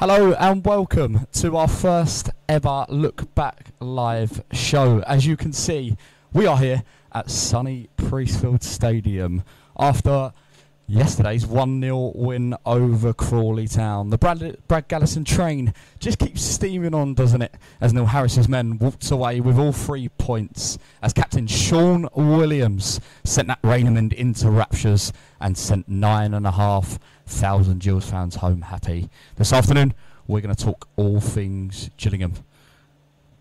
Hello and welcome to our first ever Lookback Live show. As you can see, we are here at sunny Priestfield Stadium after yesterday's 1 0 win over Crawley Town. The Brad, Brad Galinson train just keeps steaming on, doesn't it? As Neil Harris's men walked away with all three points, as Captain Sean Williams sent that Rainham into raptures and sent nine and a half thousand Gills fans home happy. This afternoon, we're going to talk all things Gillingham.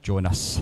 Join us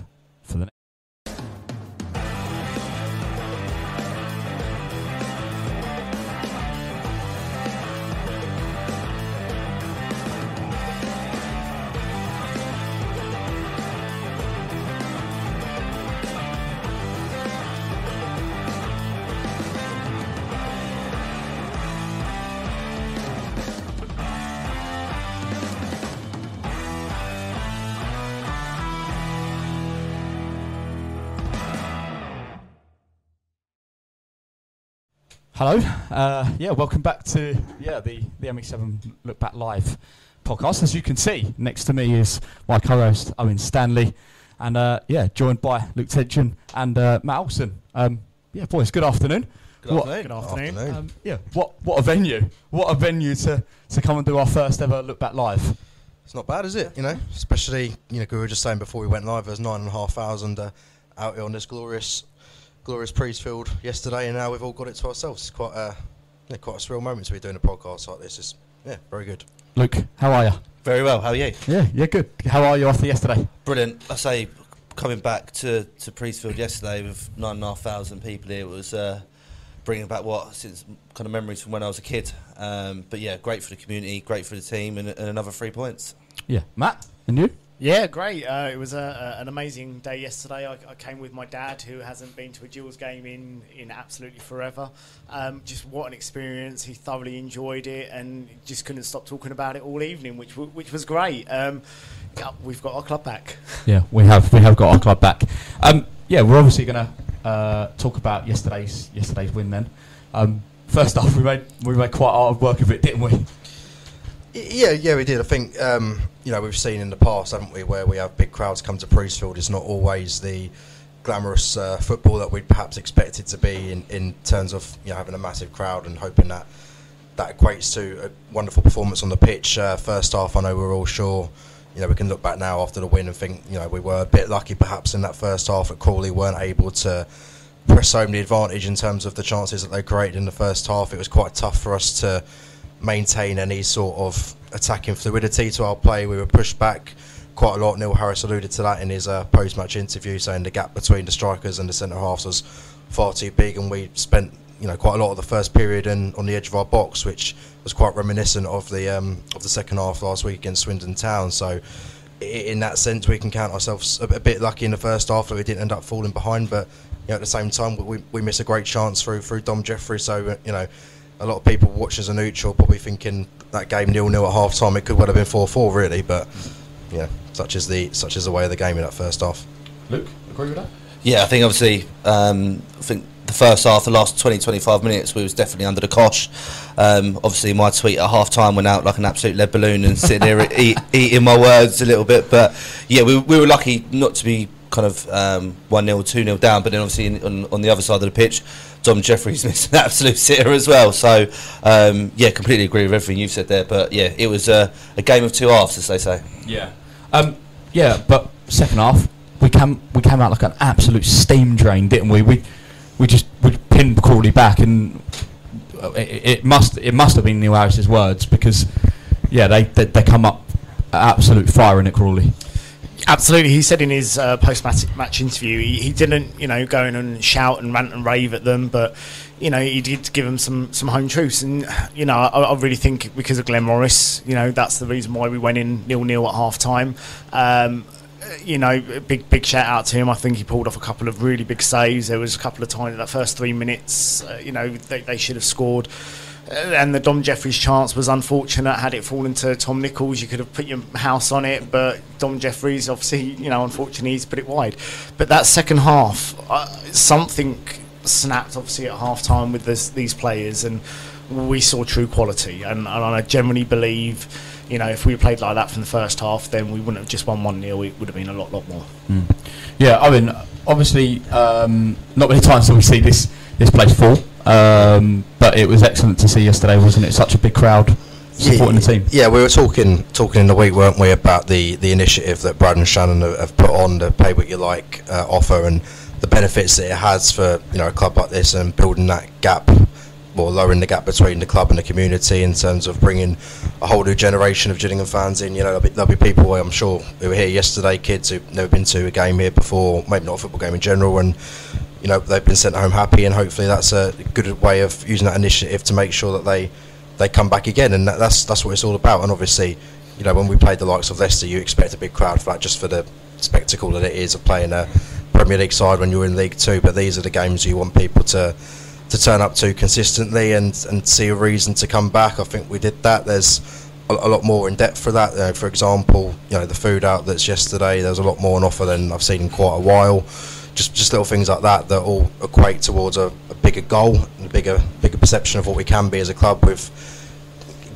Hello, uh, yeah, welcome back to yeah the the ME7 Lookback Live podcast. As you can see, next to me is my co-host Owen Stanley, and uh, yeah, joined by Luke Tension and uh, Matt Olson. Um, yeah, boys, good afternoon. Good What- afternoon. Good afternoon. Um, yeah, what what a venue! What a venue to to come and do our first ever Lookback Live. It's not bad, is it? You know, especially you know we were just saying before we went live, there's nine and a half thousand uh, out here on this glorious, glorious Priestfield yesterday, and now we've all got it to ourselves. It's quite a, yeah, quite a surreal moment to be doing a podcast like this. It's yeah, very good. Luke, how are you? Very well. How are you? Yeah, yeah, good. How are you after yesterday? Brilliant. I say, coming back to to Priestfield yesterday with nine and a half thousand people here was uh, bringing back what since kind of memories from when I was a kid. Um, but yeah, great for the community, great for the team, and, and another three points. Yeah, Matt, and you? Yeah, great. Uh, it was a, a, an amazing day yesterday. I, I came with my dad, who hasn't been to a Gills game in, in absolutely forever. Um, just what an experience! He thoroughly enjoyed it, and just couldn't stop talking about it all evening, which w- which was great. Um, yeah, we've got our club back. Yeah, we have we have got our club back. Um, yeah, we're obviously going to uh, talk about yesterday's yesterday's win. Then, um, first off, we made we made quite a hard work of it, didn't we? Yeah, yeah, we did. I think um, you know we've seen in the past, haven't we, where we have big crowds come to Priestfield. It's not always the glamorous uh, football that we'd perhaps expected to be in, in terms of you know having a massive crowd and hoping that that equates to a wonderful performance on the pitch. Uh, first half, I know we're all sure. You know, we can look back now after the win and think, you know, we were a bit lucky perhaps in that first half at Crawley weren't able to press home the advantage in terms of the chances that they created in the first half. It was quite tough for us to maintain any sort of attacking fluidity to our play. We were pushed back quite a lot. Neil Harris alluded to that in his uh, post-match interview, saying the gap between the strikers and the centre halves was far too big, and we spent you know quite a lot of the first period in, on the edge of our box, which was quite reminiscent of the um, of the second half last week against Swindon Town. So. In that sense, we can count ourselves a, a bit lucky in the first half that we didn't end up falling behind. But you know, at the same time, we, we miss a great chance through through Dom Jeffries. So uh, you know, a lot of people watch as a neutral probably thinking that game nil nil at half time. It could well have been four four really, but yeah, such is the such is the way of the game in that first half. Luke, agree with that? Yeah, I think obviously, um, I think the first half, the last 20, 25 minutes, we was definitely under the cosh. Um, obviously, my tweet at half time went out like an absolute lead balloon and sitting there eat, eating my words a little bit. But yeah, we, we were lucky not to be kind of um, 1 0, 2 0 down. But then obviously, in, on, on the other side of the pitch, Dom Jeffries missed an absolute sitter as well. So um, yeah, completely agree with everything you've said there. But yeah, it was a, a game of two halves, as they say. Yeah. Um, yeah, but second half we came we came out like an absolute steam drain, didn't we? We we just we pinned Crawley back, and uh, it, it must it must have been Neil Harris's words because yeah they they, they come up absolute firing at Crawley. Absolutely, he said in his uh, post-match match interview he, he didn't, you know, go in and shout and rant and rave at them, but you know he did give them some some home truths, and you know I, I really think because of Glenn Morris, you know that's the reason why we went in nil nil at half time. Um, you know, big big shout out to him. I think he pulled off a couple of really big saves. There was a couple of times in that first three minutes, uh, you know, they, they should have scored. Uh, and the Dom Jeffries chance was unfortunate. Had it fallen to Tom Nichols, you could have put your house on it. But Dom Jeffries, obviously, you know, unfortunately, he's put it wide. But that second half, uh, something snapped, obviously, at half time with this, these players, and we saw true quality. And, and I generally believe, you know, if we played like that from the first half, then we wouldn't have just won one 0 It would have been a lot, lot more. Mm. Yeah, I mean, obviously, um, not many times do we see this this place full, um, but it was excellent to see yesterday, wasn't it? Such a big crowd supporting yeah, the team. Yeah, we were talking talking in the week, weren't we, about the, the initiative that Brad and Shannon have, put on the pay what you like uh, offer and the benefits that it has for you know a club like this and building that gap or lowering the gap between the club and the community in terms of bringing a whole new generation of Gillingham fans in. You know, there'll be, there'll be people I'm sure who were here yesterday, kids who've never been to a game here before, maybe not a football game in general, and you know they've been sent home happy, and hopefully that's a good way of using that initiative to make sure that they they come back again, and that, that's that's what it's all about. And obviously, you know, when we played the likes of Leicester, you expect a big crowd for that, just for the spectacle that it is of playing a Premier League side when you're in League Two. But these are the games you want people to to turn up to consistently and and see a reason to come back. I think we did that. There's a, lot more in depth for that. Uh, for example, you know, the food outlets yesterday. There's a lot more on offer than I've seen in quite a while. Just, just little things like that that all equate towards a, a bigger goal, and a bigger, bigger perception of what we can be as a club with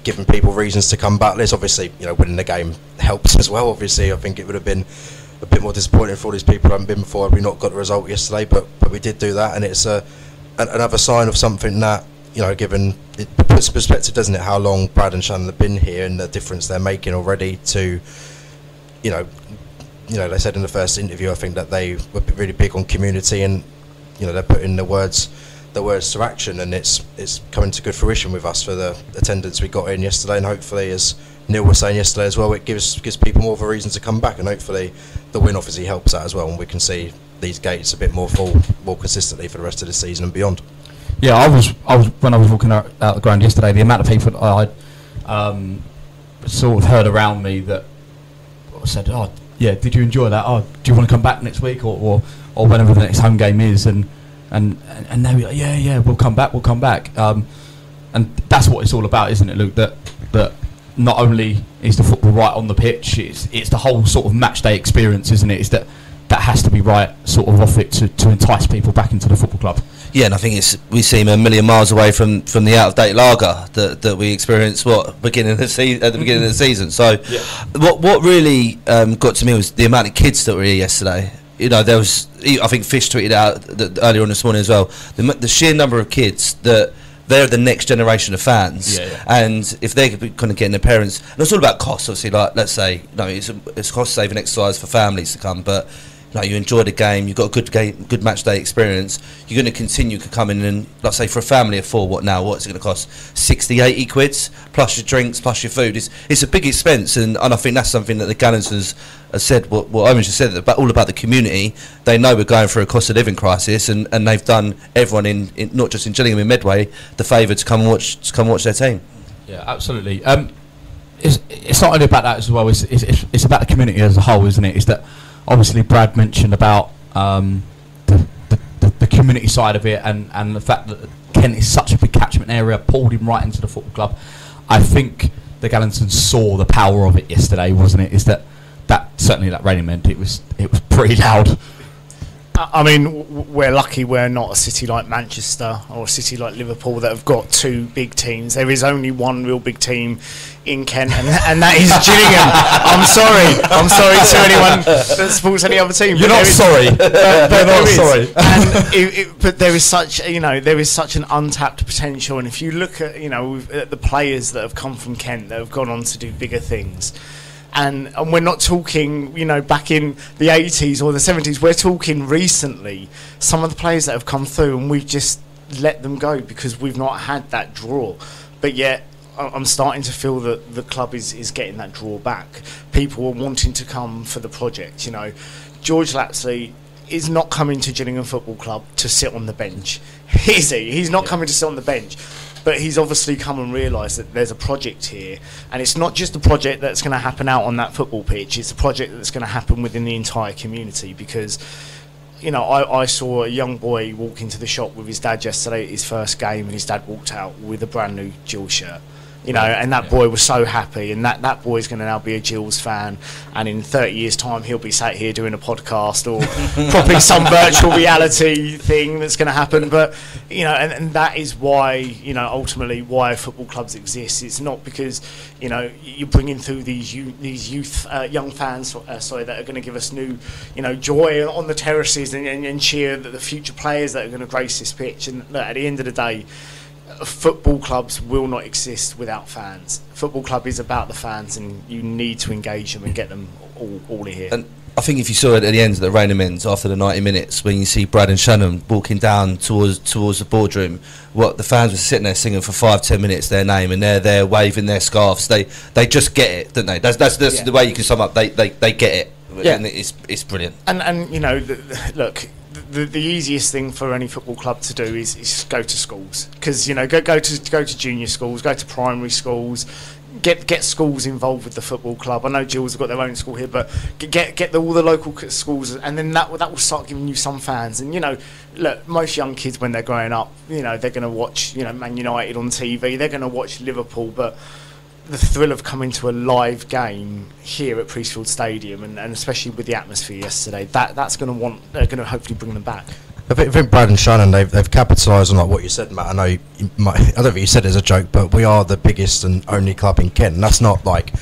giving people reasons to come back. This obviously, you know, winning the game helps as well. Obviously, I think it would have been a bit more disappointing for all these people who haven't been before we not got the result yesterday. But but we did do that, and it's a an, another sign of something that you know, given it puts perspective, doesn't it? How long Brad and Shannon have been here and the difference they're making already to, you know, you know, they said in the first interview, I think that they were really big on community and, you know, they're putting the words, the words to action, and it's it's coming to good fruition with us for the attendance we got in yesterday, and hopefully, as Neil was saying yesterday as well, it gives gives people more of a reason to come back, and hopefully, the win obviously helps that as well, and we can see these gates a bit more full, more consistently for the rest of the season and beyond. Yeah, I was, I was when I was walking out, out the ground yesterday. The amount of people I um, sort of heard around me that said, "Oh, yeah, did you enjoy that? Oh, do you want to come back next week or, or, or whenever the next home game is?" And and and they were like, "Yeah, yeah, we'll come back, we'll come back." Um, and that's what it's all about, isn't it, Luke? That that not only is the football right on the pitch, it's it's the whole sort of match day experience, isn't it? Is that that has to be right sort of off it to, to entice people back into the football club. Yeah, and I think it's we seem a million miles away from, from the out of date lager that, that we experienced what beginning of the se- at the beginning of the season. So, yeah. what what really um, got to me was the amount of kids that were here yesterday. You know, there was I think Fish tweeted out that earlier on this morning as well the, the sheer number of kids that they're the next generation of fans, yeah, yeah. and if they're kind of getting their parents, and it's all about cost. Obviously, like let's say, you know, it's a, it's cost saving exercise for families to come, but like you enjoy the game, you've got a good game, good match day experience, you're going to continue to come in and, let's say, for a family of four, what now? What's it going to cost? 60, 80 quids, plus your drinks, plus your food. It's, it's a big expense, and, and I think that's something that the Gallons has, has said, what, what Owen just said, about, all about the community. They know we're going through a cost of living crisis, and, and they've done everyone, in, in not just in Gillingham, in Medway, the favour to come and watch to come watch their team. Yeah, absolutely. Um, it's, it's not only about that as well, it's, it's, it's about the community as a whole, isn't it? Is that obviously Brad mentioned about um, the, the, the, community side of it and, and the fact that Kent is such a big catchment area, pulled him right into the football club. I think the Galinsons saw the power of it yesterday, wasn't it? Is that that certainly that rain meant it was it was pretty loud. I mean, we're lucky we're not a city like Manchester or a city like Liverpool that have got two big teams. There is only one real big team in Kent, and, and that is Gillingham. I'm sorry. I'm sorry to anyone that supports any other team. You're not is, sorry. But, but not sorry. And it, it, but there is such, you know, there is such an untapped potential. And if you look at, you know, at the players that have come from Kent that have gone on to do bigger things and and we're not talking you know back in the 80s or the 70s we're talking recently some of the players that have come through and we've just let them go because we've not had that draw but yet I'm starting to feel that the club is, is getting that draw back. People are wanting to come for the project. You know, George Lapslie is not coming to Gillingham Football Club to sit on the bench. Is he? He's not yeah. coming to sit on the bench but he's obviously come and realised that there's a project here, and it's not just a project that's going to happen out on that football pitch. It's a project that's going to happen within the entire community because. You know, I, I saw a young boy walk into the shop with his dad yesterday at his first game, and his dad walked out with a brand new Jill shirt. You know, and that boy was so happy, and that, that boy's going to now be a Gills fan, and in 30 years' time, he'll be sat here doing a podcast or probably some virtual reality thing that's going to happen. But, you know, and, and that is why, you know, ultimately why football clubs exist. It's not because, you know, you're bringing through these youth, these youth uh, young fans, uh, sorry, that are going to give us new, you know, joy on the terraces and, and, and cheer the future players that are going to grace this pitch. And look, at the end of the day, football clubs will not exist without fans. Football club is about the fans, and you need to engage them and get them all, all here. And I think if you saw it at the end of the Rainham ends after the 90 minutes, when you see Brad and Shannon walking down towards towards the boardroom, what the fans were sitting there singing for five ten minutes their name, and they're there waving their scarves. They they just get it, don't they? That's that's, that's Yeah. the way you can sum up. They they, they get it. Yeah. and it's it's brilliant. And and you know, the, the- look, the, the easiest thing for any football club to do is, is go to schools because you know go go to go to junior schools, go to primary schools. Get get schools involved with the football club. I know Gills have got their own school here, but get get, the, all the local schools, and then that that will start giving you some fans. And you know, look, most young kids when they're growing up, you know, they're going to watch you know Man United on TV. They're going to watch Liverpool, but the thrill of coming to a live game here at Priestfield Stadium, and, and especially with the atmosphere yesterday, that that's going to want they're going to hopefully bring them back. I think, I think Brad and Shannon they've, they've capitalised on like what you said, Matt. I know you, you might, I don't think you said it as a joke, but we are the biggest and only club in Kent, and that's not like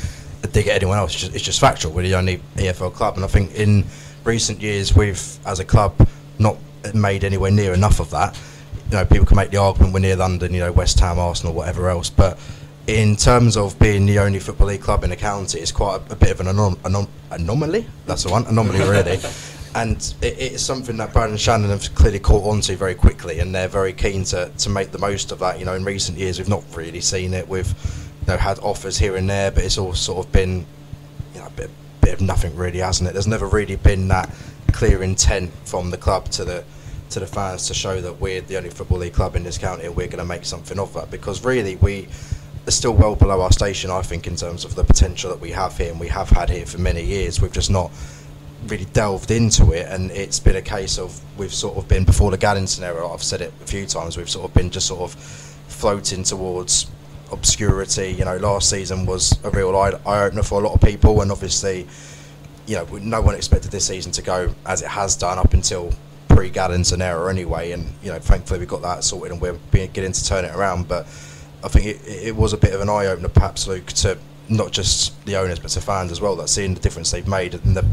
a dig at anyone else. It's just, it's just factual. We're the only EFL club, and I think in recent years we've, as a club, not made anywhere near enough of that. You know, people can make the argument we're near London, you know, West Ham, Arsenal, whatever else, but in terms of being the only football league club in the county, it's quite a, a bit of an anom- anom- anomaly. That's the one, anomaly really. And it, it's something that Brad and Shannon have clearly caught on to very quickly, and they're very keen to, to make the most of that. You know, in recent years, we've not really seen it. We've you know, had offers here and there, but it's all sort of been you know, a bit, bit of nothing really, hasn't it? There's never really been that clear intent from the club to the to the fans to show that we're the only football league club in this county and we're going to make something of that because really we are still well below our station I think in terms of the potential that we have here and we have had here for many years we've just not really delved into it and it's been a case of we've sort of been before the Gaddington era I've said it a few times we've sort of been just sort of floating towards obscurity you know last season was a real eye, opener for a lot of people and obviously you know, no one expected this season to go as it has done up until pre Gaddington era anyway. And, you know, thankfully we got that sorted and we're beginning to turn it around. But I think it, it was a bit of an eye opener, perhaps, Luke, to not just the owners but to fans as well, that seeing the difference they've made and the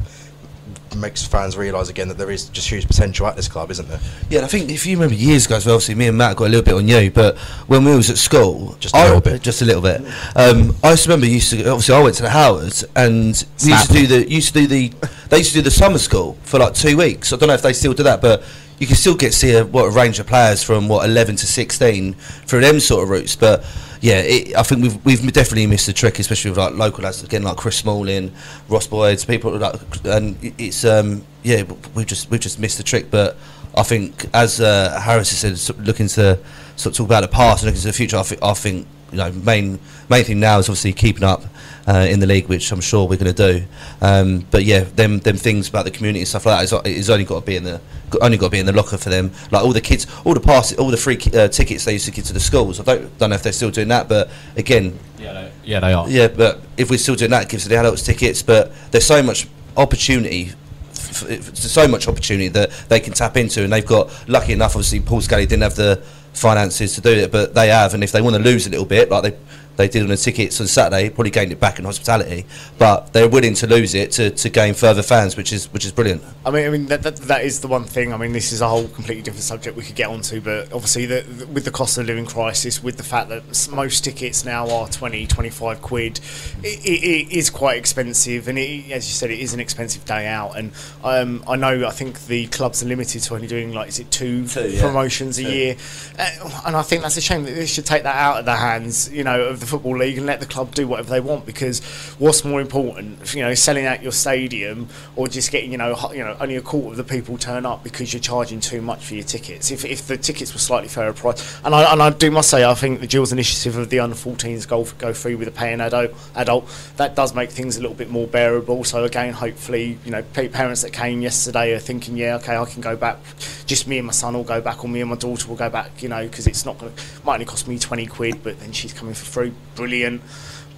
makes fans realise again that there is just huge potential at this club, isn't there? Yeah, and I think if you remember years ago, as well, obviously me and Matt got a little bit on you, but when we was at school, Just a I- little bit. just a little bit. Um, I used to remember used to obviously I went to the Howards and we used to do the used to do the they used to do the summer school for like two weeks. I don't know if they still do that, but you can still get see a, what a range of players from what eleven to sixteen through them sort of routes, but. Yeah, it, I think we've we've definitely missed the trick, especially with like local lads again, like Chris Smalling, Ross Boyd, people like, and it's um yeah we've just we've just missed the trick. But I think as uh, Harris has said, looking to sort of talk about the past and looking to the future, I think I think you know main main thing now is obviously keeping up uh, in the league, which I'm sure we're going to do. Um, but yeah, them them things about the community and stuff like that is, is only got to be in the only got to be in the locker for them. Like all the kids, all the pass, all the free uh, tickets they used to give to the schools. I don't don't know if they're still doing that, but again, Yeah, they, yeah, they are. yeah, but if we're still doing that, it gives the adults tickets. But there's so much opportunity, so much opportunity that they can tap into, and they've got lucky enough. Obviously, Paul Scally didn't have the finances to do it, but they have. And if they want to lose a little bit, like they they did on the tickets on Saturday, probably gained it back in hospitality. But they're willing to lose it to, to gain further fans, which is which is brilliant. I mean, I mean that, that that is the one thing. I mean, this is a whole completely different subject we could get onto, but obviously, the, the, with the cost of living crisis, with the fact that most tickets now are 20, 25 quid, it, it, it is quite expensive, and it, as you said, it is an expensive day out. And um, I know, I think the clubs are limited to only doing like is it two, Two, yeah. promotions a Two. year, uh, and I think that's a shame that they should take that out of the hands, you know, of the football league and let the club do whatever they want. Because what's more important, you know, selling out your stadium or just getting, you know, you know, only a quarter of the people turn up because you're charging too much for your tickets. If, if the tickets were slightly fairer price, and I and I do must say, I think the Gills initiative of the under 14s go go free with a paying adult adult that does make things a little bit more bearable. So again, hopefully, you know, parents that came yesterday are thinking, yeah, okay, I can go back. Just me and my son will go back, or me and my daughter will go back. You know, because it's not going to might only cost me 20 quid, but then she's coming for free. Brilliant.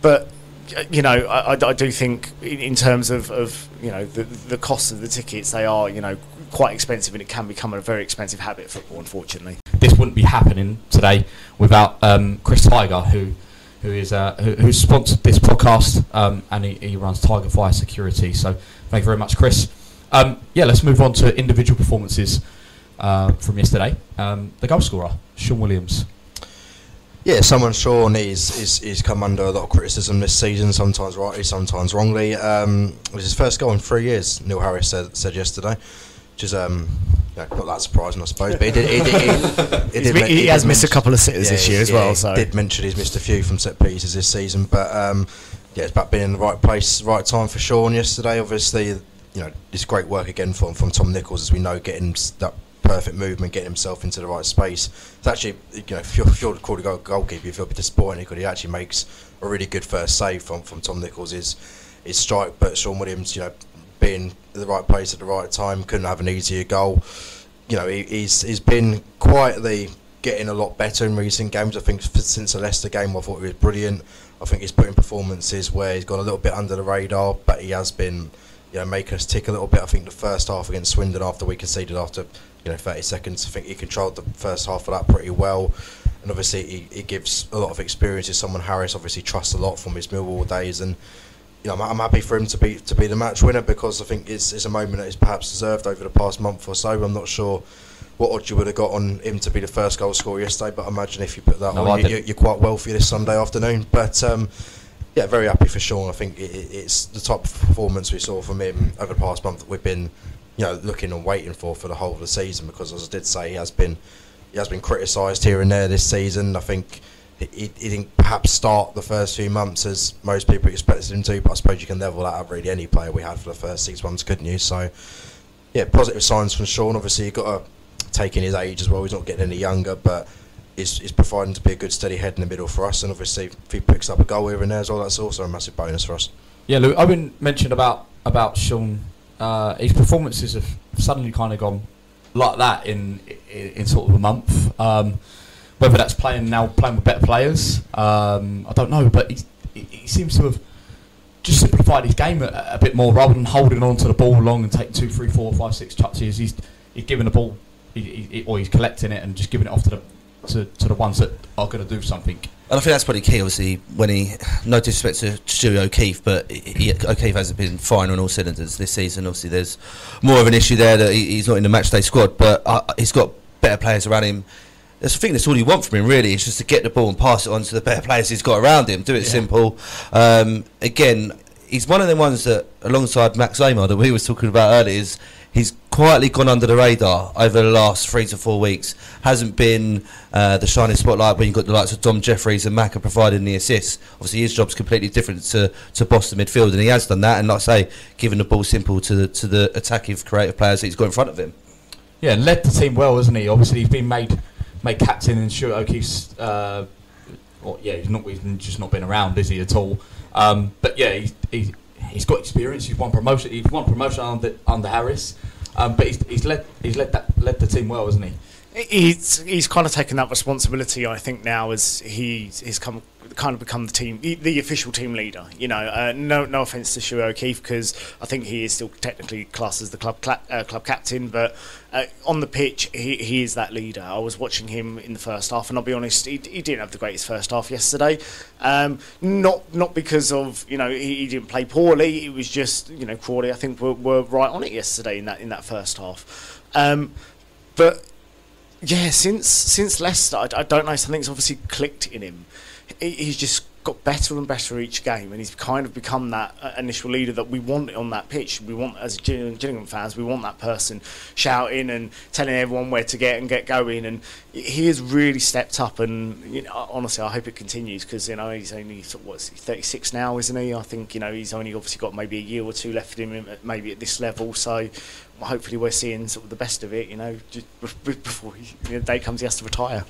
But you know, I, I, I do think in, in terms of, of you know the the cost of the tickets, they are you know quite expensive, and it can become a very expensive habit football, unfortunately. This wouldn't be happening today without um, Chris Tiger, who who is uh, who, who sponsored this podcast, um, and he, he runs Tiger Fire Security. So thank you very much, Chris. Um, yeah, let's move on to individual performances uh, from yesterday. Um, the goal scorer, Sean Williams. Yeah, someone Sean is, is is come under a lot of criticism this season, sometimes rightly, sometimes wrongly. Um, it was his first goal in three years. Neil Harris said said yesterday, which is um, yeah, not that surprising, I suppose. But he did. He, did, he, he, did he has missed a couple of sitters this year as yeah, well, he so- did mention he's missed a few from set pieces this season, but um, yeah, it's about being in the right place, right time for Sean yesterday. Obviously, you know, it's great work again from from Tom Nichols, as we know, getting that perfect movement, getting himself into the right space. It's actually, you know, if you're, if you're called a goal, goalkeeper, you feel a bit disappointed because he actually makes a really good first save from from Tom Nichols. His his strike, but Sean Williams, you know, being in the right place at the right time, couldn't have an easier goal you know, he, he's he's been quietly getting a lot better in recent games. I think since the Leicester game, I thought he was brilliant. I think he's putting performances where he's gone a little bit under the radar, but he has been, you know, making us tick a little bit. I think the first half against Swindon, after we conceded after, you know, 30 seconds, I think he controlled the first half of that pretty well. And obviously, he, he gives a lot of experience. He's someone Harris obviously trusts a lot from his Millwall days, and you know, I'm, I'm happy for him to be to be the match winner because I think it's, it's a moment that he's perhaps deserved over the past month or so. I'm not sure what odds you would have got on him to be the first goal scorer yesterday, but I imagine if you put that No, on, you, you're quite wealthy this Sunday afternoon. But um, yeah, very happy for Sean. I think it, it- it's the top performance we saw from him over the past month that we've been, you know, looking and waiting for for the whole of the season. Because as I did say, he has been he has been criticised here and there this season. I think he, he didn't perhaps start the first few months as most people expected him to, but I suppose you can level that up really any player we had for the first six months, couldn't you? So, yeah, positive signs from Sean. Obviously, you've got to take in his age as well. He's not getting any younger, but he's, he's providing to be a good steady head in the middle for us. And obviously, if he picks up a goal here and there as well, that's also a massive bonus for us. Yeah, Lou, Owen mentioned about about Sean. Uh, his performances have suddenly kind of gone like that in in, in sort of a month. Um, whether that's playing now, playing with better players, um, I don't know. But he, he, seems to have just simplified his game a, a bit more, rather than holding on to the ball long and taking two, three, four, five, six touches. He's he's giving the ball, he, he, or he's collecting it and just giving it off to the to, to the ones that are going to do something. And I think that's probably key, obviously, when he, no disrespect to Stewie O'Keefe, but he, O'Keefe hasn't been firing on all cylinders this season. Obviously, there's more of an issue there that he, he's not in the matchday squad, but uh, he's got better players around him. That's the thing, that's all you want from him, really, is just to get the ball and pass it on to the better players he's got around him. Do it Yeah. simple. Um, again, he's one of the ones that, alongside Max Amar, that we was talking about earlier, is he's quietly gone under the radar over the last three to four weeks. Hasn't been uh, the shining spotlight when you've got the likes of Dom Jeffries and Macca providing the assists. Obviously, his job's completely different to, to Boston midfield, and he has done that. And like I say, giving the ball simple to the, to the attacking creative players that he's got in front of him. Yeah, and led the team well, hasn't he? Obviously, he's been made made captain, and Stuart O'Keefe's. Uh, well, yeah, he's not. He's just not been around, is he at all? Um, but yeah, he's, he's he's got experience. He's won promotion. He's won promotion under under Harris. Um, but he's, he's led he's led that led the team well, hasn't he? He's he's kind of taken that responsibility. I think now as he's he's come kind of become the team the, official team leader. You know, uh, no no offense to Stuart O'Keefe because I think he is still technically classed as the club uh, club captain, but uh, on the pitch he, he is that leader. I was watching him in the first half, and I'll be honest, he, he didn't have the greatest first half yesterday. Um, not not because of you know he, he didn't play poorly. It was just you know Crawley I think were, were right on it yesterday in that in that first half. Um, but yeah, since since Leicester, I, I don't know. Something's obviously clicked in him. He, he's just got better and better each game, and he's kind of become that uh, initial leader that we want on that pitch. We want, as Gillingham, fans, we want that person shouting and telling everyone where to get and get going. And he has really stepped up. And you know, honestly, I hope it continues because you know he's only what's he, 36 now, isn't he? I think you know he's only obviously got maybe a year or two left in him, maybe at this level. So hopefully we're seeing sort of the best of it. You know, before he, the day comes he has to retire.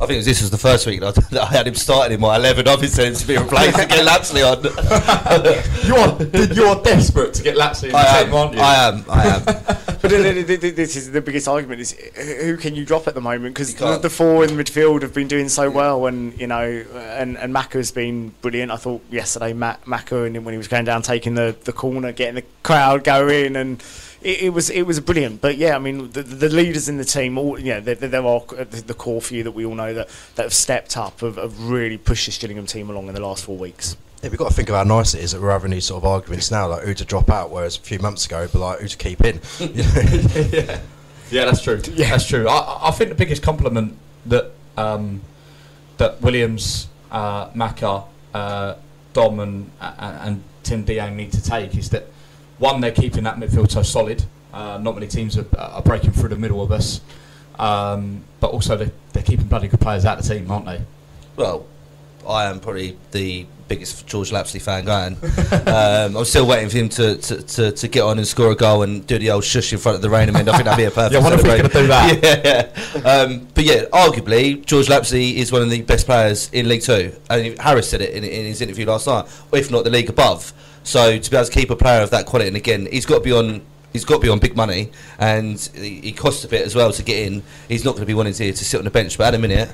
I think it was, this was the first week that I, that I had him starting in my 11. Obviously, to be replaced to get Lapslie on. You're you're desperate to get Lapslie in the I team, am, aren't you? I am. I am. But this is the biggest argument: is who can you drop at the moment? Because the, can't. the four in midfield have been doing so well, and you know, and and Macca's been brilliant. I thought yesterday, Mac, Macca, and when he was going down, taking the, the corner, getting the crowd going, and it, it was it was brilliant. But yeah, I mean, the, the leaders in the team, all yeah, there, there are the core few that we all know that, that have stepped up, have, have really pushed this Gillingham team along in the last four weeks. Yeah, we've got to think of how nice it is that we're having these sort of arguments now, like who to drop out, whereas a few months ago, it'd be like who to keep in. Yeah. yeah, that's true. Yeah. That's true. I, I think the biggest compliment that um, that Williams, uh, Maka, uh, Dom, and, and, and Tim Dieng need to take is that one, they're keeping that midfield so solid. Uh, not many teams are, are breaking through the middle of us, um, but also they're, they're keeping bloody good players out of the team, aren't they? Well, I am probably the biggest George Lapslie fan going. um, I'm still waiting for him to, to, to, to get on and score a goal and do the old shush in front of the rain. I mean, I think that'd be a perfect. Yeah, I wonder if he's celebration. gonna do that. Yeah, yeah. Um, but yeah, arguably George Lapslie is one of the best players in League Two. And Harris said it in, in his interview last night, if not the league above. So to be able to keep a player of that quality, and again, he's got to be on. He's got to be on big money, and he, he costs a bit as well to get in. He's not going to be wanting to, to sit on the bench. But at a minute,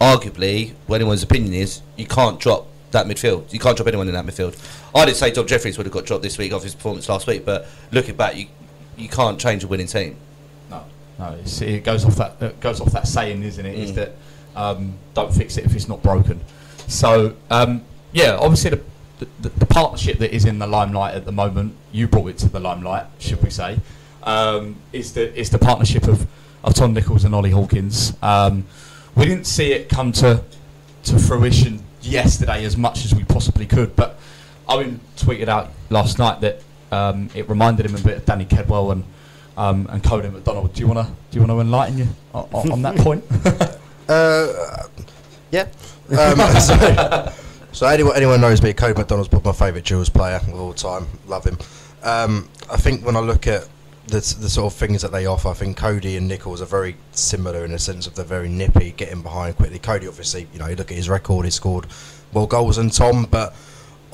arguably, what anyone's opinion is, you can't drop that midfield. You can't drop anyone in that midfield. I did say Dom Jeffries would have got dropped this week off his performance last week, but looking back, you you can't change a winning team. No, no. It's, it goes off that it goes off that saying, isn't it? Is Mm. that um, don't fix it if it's not broken. So um, yeah, obviously the, the the partnership that is in the limelight at the moment, you brought it to the limelight, should we say? Um, is the is the partnership of, of Tom Nichols and Ollie Hawkins. Um, we didn't see it come to to fruition yesterday as much as we possibly could, but Owen tweeted out last night that um, it reminded him a bit of Danny Kedwell and um, and Cody McDonald. Do you want to do you want to enlighten you on, on on that point? Uh, yeah. Um, so, so anyone, anyone knows me, Cody McDonald's probably my favourite Gills player of all time. Love him. Um, I think when I look at the, the sort of things that they offer, I think Cody and Nichols are very similar in the sense of they're very nippy, getting behind quickly. Cody, obviously, you know, you look at his record, he scored more goals than Tom, but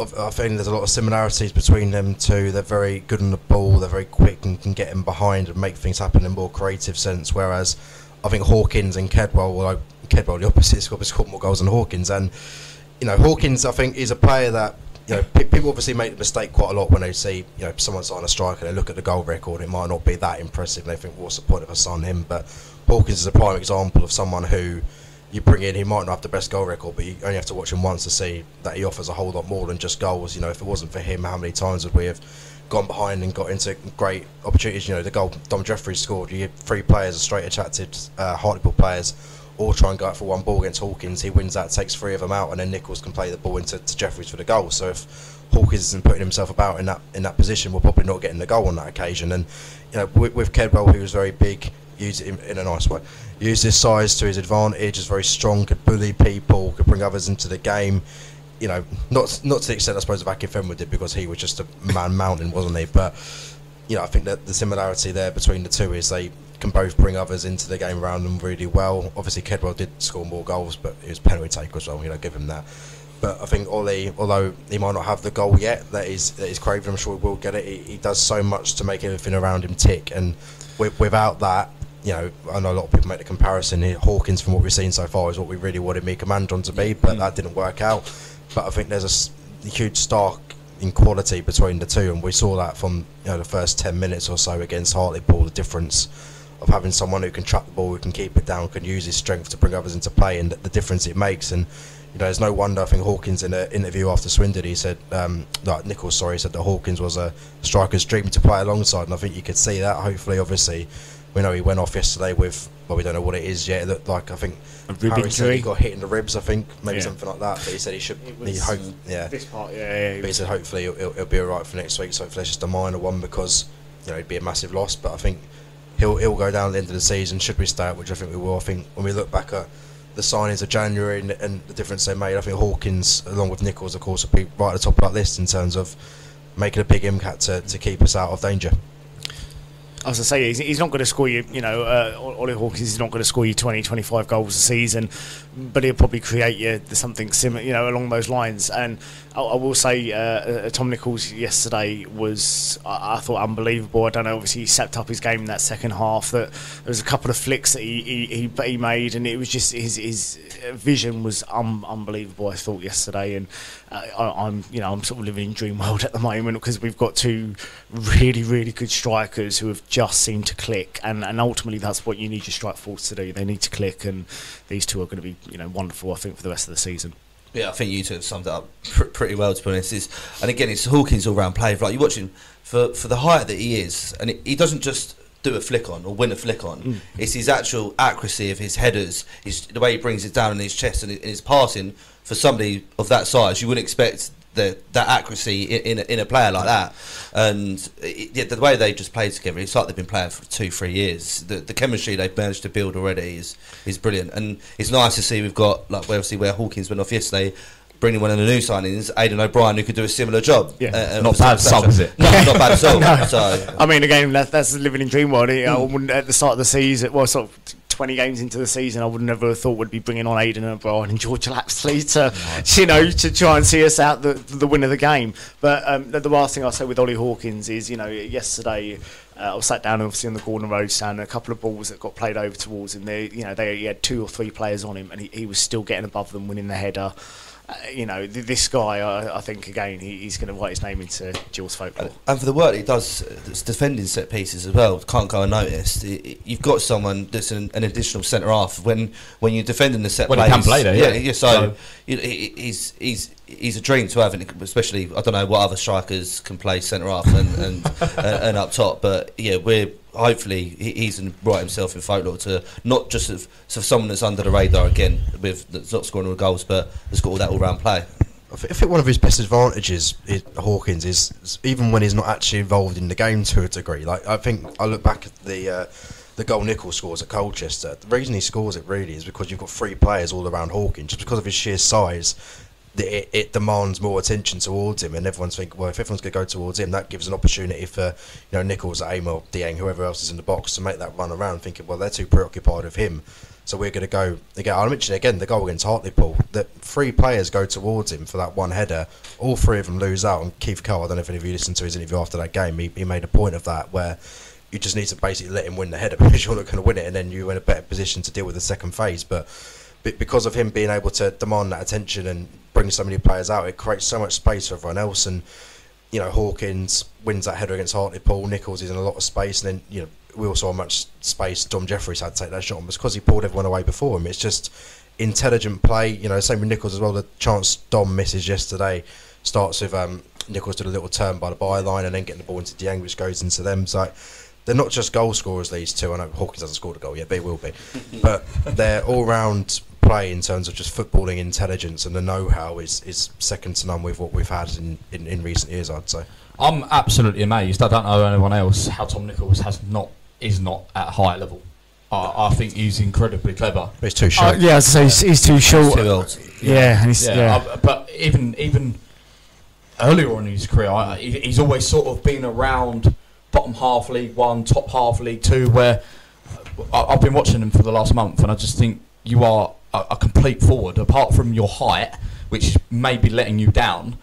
I think there's a lot of similarities between them two. They're very good on the ball. They're very quick and can get in behind and make things happen in a more creative sense. Whereas I think Hawkins and Kedwell, well, Kedwell the opposite, scored more goals than Hawkins. And you know, Hawkins, I think, is a player that you know pe- people obviously make the mistake quite a lot when they see you know someone sign a striker. They look at the goal record; it might not be that impressive. And they think, what's the point of us signing him? But Hawkins is a prime example of someone who you bring in, he might not have the best goal record, but you only have to watch him once to see that he offers a whole lot more than just goals. You know, if it wasn't for him, how many times would we have gone behind and got into great opportunities? You know, the goal Dom Jeffries scored, you get three players, straight attracted uh, Hartlepool players, all try and go out for one ball against Hawkins. He wins that, takes three of them out, and then Nichols can play the ball into to Jeffries for the goal. So if Hawkins isn't putting himself about in that in that position, we're probably not getting the goal on that occasion. And you know, with, with Kedwell, who was very big, used it in, in a nice way. Used his size to his advantage. Is very strong. Could bully people. Could bring others into the game. You know, not not to the extent I suppose of Akinfenwa did because he was just a man mountain, wasn't he? But you know, I think that the similarity there between the two is they can both bring others into the game around them really well. Obviously, Kedwell did score more goals, but it was penalty take as well. You know, give him that. But I think Ollie, although he might not have the goal yet that he's that he's craving, I'm sure he will get it. He, he does so much to make everything around him tick, and with, without that, you know, I know a lot of people make the comparison. Hawkins, from what we've seen so far, is what we really wanted Mika Mandron to be, but that didn't work out. But I think there's a huge stark in quality between the two, and we saw that from you know the first ten minutes or so against Hartlepool. The difference of having someone who can trap the ball, who can keep it down, can use his strength to bring others into play, and the, the difference it makes. And you know, there's no wonder. I think Hawkins in an interview after Swindon, he said, um, no, Nichols, sorry, said that Hawkins was a striker's dream to play alongside, and I think you could see that. Hopefully, obviously, we know he went off yesterday with, well, we don't know what it is yet. It looked like I think A rib Harry said injury. he got hit in the ribs. I think maybe Yeah. something like that. But he said he should. It he was- hope, yeah. This part, yeah, yeah. But he said hopefully he'll, he'll, he'll be alright for next week. So hopefully it's just a minor one because you know it'd be a massive loss. But I think he'll he'll go down at the end of the season. Should we stay up, which I think we will. I think when we look back at the signings of January and, and the difference they made, I think Hawkins along with Nichols, of course, will be right at the top of that list in terms of making a big impact to, to keep us out of danger. As I say, he's, he's not going to score you. You know, uh, Ollie Hawkins is not going to score you 20, 25 goals a season, but he'll probably create you something similar, you know, along those lines. And I, I will say, uh, uh, Tom Nichols yesterday was, I, I, thought, unbelievable. I don't know. Obviously, he stepped up his game in that second half. That there was a couple of flicks that he he, he, he made, and it was just his his vision was un, unbelievable. I thought yesterday, and I, am you know I'm sort of living in dream world at the moment because we've got two really really good strikers who have just seemed to click, and and ultimately that's what you need your strike force to do. They need to click, and these two are going to be you know wonderful. I think for the rest of the season. Yeah, I think you two have summed it up pr- pretty well, to be honest. It's, and again, it's Hawkins all round play. Like you watch him for for the height that he is, and it, he doesn't just do a flick on or win a flick on. Mm. It's his actual accuracy of his headers, his, the way he brings it down in his chest and his passing. For somebody of that size, you wouldn't expect the, that accuracy in, in, a, in a player like that. And it, the way they just play together, it's like they've been playing for two, three years. The, the chemistry they've managed to build already is is brilliant. And it's nice to see we've got, like, obviously, where Hawkins went off yesterday, bringing one of the new signings, Aiden O'Brien, who could do a similar job. Yeah, uh, not bad sub, is it? No, not bad at all. no. So, I mean, again, that, that's living in dream world. Mm. at the start of the season, well, sort of 20 games into the season, I would never have thought we'd be bringing on Aiden O'Brien and George Lapslie to, you know, to try and see us out the, the win of the game. But um, the, last thing I'll say with Ollie Hawkins is, you know, yesterday uh, I was sat down obviously on the Gordon Road stand, a couple of balls that got played over towards him. They, you know, they he had two or three players on him, and he, he was still getting above them, winning the header. Uh, you know, th- this guy, I, I think, again, he, he's going to write his name into Gills folklore. And for the work he does, uh, defending set pieces as well, can't go unnoticed. You've got someone that's an, an additional centre half when when you're defending the set. Well, plays, he can play there, yeah. yeah, yeah so, so. You know, he's he's he's a dream to have, especially I don't know what other strikers can play centre half and and, and, and up top, but yeah, we're hopefully he's right himself in folklore to not just of, so someone that's under the radar again with that's not scoring all the goals, but has got all that all round play. I think one of his best advantages, is, Hawkins, is even when he's not actually involved in the game to a degree. Like I think I look back at the uh, the goal Nichols scores at Colchester. The reason he scores it really is because you've got three players all around Hawkins, just because of his sheer size it, it, demands more attention towards him, and everyone's thinking, well, if everyone's going to go towards him, that gives an opportunity for you know Nichols, Amor, Dieng, whoever else is in the box to make that run around, thinking, well, they're too preoccupied with him, so we're going to go again. I'll mention again the goal against Hartlepool. That three players go towards him for that one header, all three of them lose out. And Keith Curle, I don't know if any of you listened to his interview after that game, he, he made a point of that where you just need to basically let him win the header because you're not going to win it, and then you're in a better position to deal with the second phase, but because of him being able to demand that attention and bring so many players out, it creates so much space for everyone else. And you know, Hawkins wins that header against Hartlepool. Nichols is in a lot of space, and then you know we also saw how much space Dom Jeffries had to take that shot on because he pulled everyone away before him. It's just intelligent play. You know, same with Nichols as well. The chance Dom misses yesterday starts with um, Nichols did a little turn by the byline and then getting the ball into Dieng, which goes into them. So they're not just goal scorers. These two. I know Hawkins hasn't scored a goal yet, but he will be. but they're all round play in terms of just footballing intelligence and the know-how is, is second to none with what we've had in, in, in recent years. I'd say. I'm absolutely amazed. I don't know anyone else how Tom Nichols has not is not at high level. I, I think he's incredibly clever. But he's too short. Uh, yeah, so he's, he's too short. He's too yeah, and he's, yeah. yeah. Uh, but even even earlier on in his career, I, he's always sort of been around bottom half League One, top half League Two, where I, I've been watching him for the last month, and I just think you are a, a complete forward, apart from your height, which may be letting you down.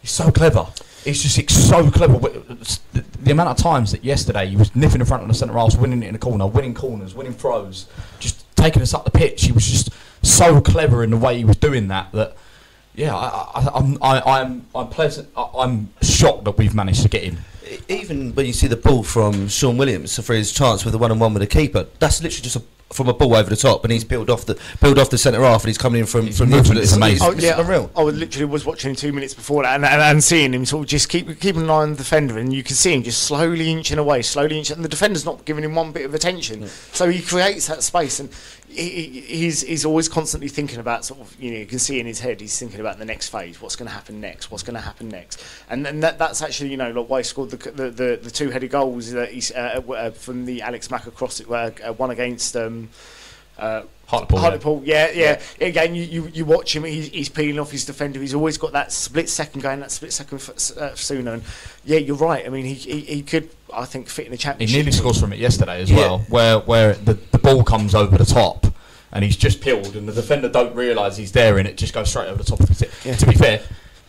He's so clever. He's just it's so clever. The, amount of times that yesterday he was nipping in front of the centre half, winning it in the corner, winning corners, winning throws, just taking us up the pitch. He was just so clever in the way he was doing that. That yeah, I, I'm I, I'm I'm pleasant. I, I'm shocked that we've managed to get him even when you see the ball from Sean Williams for his chance with the one on one with the keeper, that's literally just a from a ball over the top, and he's peeled off the peeled off the centre half, and he's coming in from from the middle. It's amazing. Oh, yeah, unreal. I literally was watching him two minutes before that, and, and, and, seeing him sort of just keep keeping an eye on the defender, and you can see him just slowly inching away, slowly inching, and the defender's not giving him one bit of attention. Yeah. So he creates that space, and he, he's he's always constantly thinking about sort of you know you can see in his head he's thinking about the next phase, what's going to happen next, what's going to happen next, and then that, that's actually you know like why he scored the the, the, the two headed goals that he's uh, uh, from the Alex Mack across it, uh, one against. Um, Uh, Hartlepool, yeah. Hartlepool, yeah, yeah. Again, you, you, you watch him. He's, he's peeling off his defender. He's always got that split second going, that split second f- uh, sooner. And yeah, you're right. I mean, he, he, he could, I think, fit in the championship. He nearly scores from it yesterday as Yeah. well, where where the ball comes over the top and he's just peeled, and the defender don't realise he's there, and it just goes straight over the top of his head. Yeah. To be fair,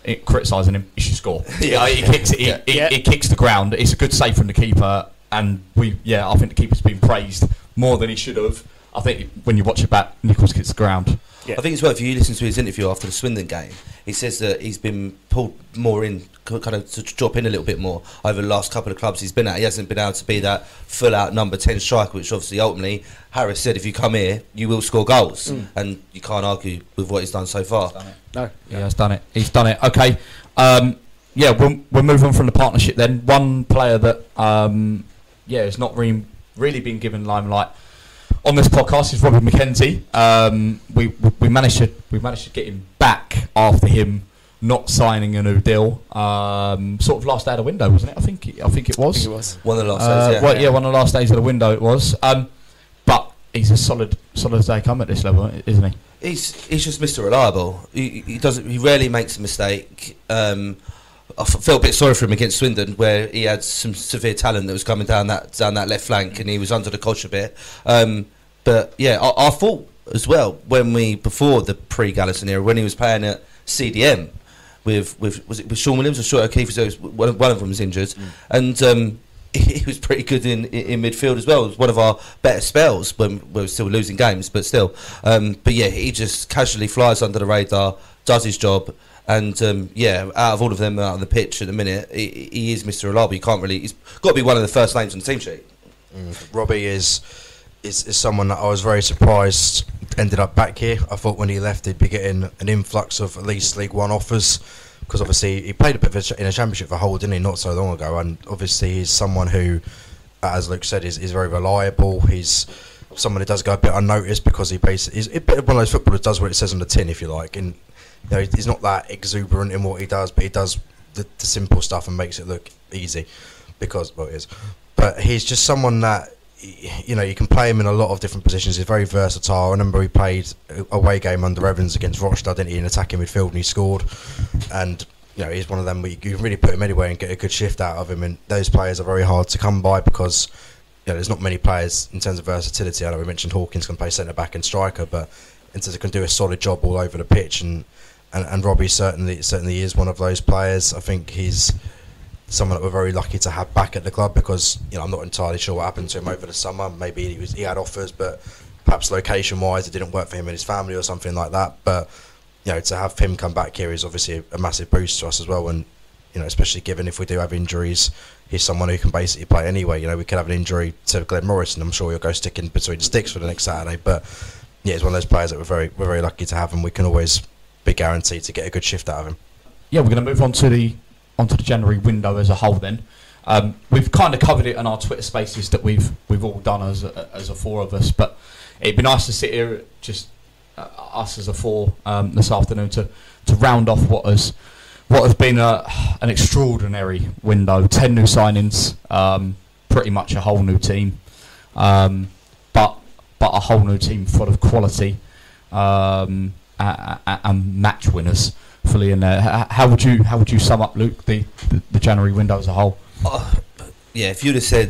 it, criticising him, he should score. yeah, he kicks it, he, Yeah. he, Yeah. he kicks the ground. It's a good save from the keeper, and we yeah, I think the keeper's been praised more than he should have. I think when you watch it back, Nichols kicks the ground. Yeah. I think it's worth if you listen to his interview after the Swindon game. He says that he's been pulled more in, kind of to drop in a little bit more over the last couple of clubs he's been at. He hasn't been able to be that full out number 10 striker, which obviously ultimately Harris said if you come here, you will score goals. And you can't argue with what he's done so far. No. Yeah, he's done it. He's done it. Okay. Um, yeah, we'll, we'll move on from the partnership then. One player that, um, yeah, has not re- really been given limelight on this podcast is Robbie McKenzie. Um, we, we we managed to we managed to get him back after him not signing a new deal. Um, sort of last day of the window, wasn't it? I think it, I think it I was. think it was. One of the last Uh, days, yeah. well, yeah, one of the last days of the window it was. Um, but he's a solid solid as they come at this level, isn't he? He's he's just Mr. Reliable. He, he doesn't. He rarely makes a mistake. Um, I felt a bit sorry for him against Swindon, where he had some severe talent that was coming down that down that left flank, and he was under the cosh a bit. Um, but yeah, I, I thought as well when we before the pre-Galinson era, when he was playing at CDM with with was it with Sean Williams or Stuart O'Keeffe? So was- one of, one of them was injured, and. Um, he was pretty good in, in, midfield as well. It was one of our better spells when we were still losing games, but still. Um, but yeah, he just casually flies under the radar, does his job, and um, yeah, out of all of them out on the pitch at the minute, he, he is Mr. Reliable. You can't really. He's got to be one of the first names on the team sheet. Robbie is, is is someone that I was very surprised ended up back here. I thought when he left he'd be getting an influx of at least League One offers because obviously he played a bit a in a championship for Hull, didn't he? Not so long ago, and obviously he's someone who, as Luke said, is, is very reliable. He's someone who does go a bit unnoticed because he basically is a bit of one of those footballers does what it says on the tin, if you like, and you know he's not that exuberant in what he does, but he does the, the simple stuff and makes it look easy because well it is. But he's just someone that you know you can play him in a lot of different positions. He's very versatile. I remember he played a away game under Evans against Rochdale, didn't he, in attacking midfield, and he scored. And you know he's one of them where you can really put him anywhere and get a good shift out of him. And those players are very hard to come by because you know there's not many players in terms of versatility. I know we mentioned Hawkins can play centre back and striker, but in terms of can do a solid job all over the pitch and. And, and Robbie certainly certainly is one of those players. I think he's someone that we're very lucky to have back at the club because you know I'm not entirely sure what happened to him over the summer. Maybe he was he had offers, but perhaps location wise it didn't work for him and his family or something like that. But you know to have him come back here is obviously a, massive boost to us as well. And you know especially given if we do have injuries, he's someone who can basically play anyway. You know we could have an injury to Glenn Morris and I'm sure he'll go sticking between the sticks for the next Saturday. But yeah, he's one of those players that we're very we're very lucky to have and we can always be guaranteed to get a good shift out of him. yeah, we're going to move on to the onto the January window as a whole. Then um, we've kind of covered it in our Twitter Spaces that we've we've all done as a, as a four of us, but it'd be nice to sit here just uh, us as a four um, this afternoon to to round off what has what has been a, an extraordinary window. Ten new signings, um, pretty much a whole new team, um, but but a whole new team full of quality um, and match winners fully in there. Uh, how would you how would you sum up, Luke, the, the, the January window as a whole? Oh, yeah, if you'd have said,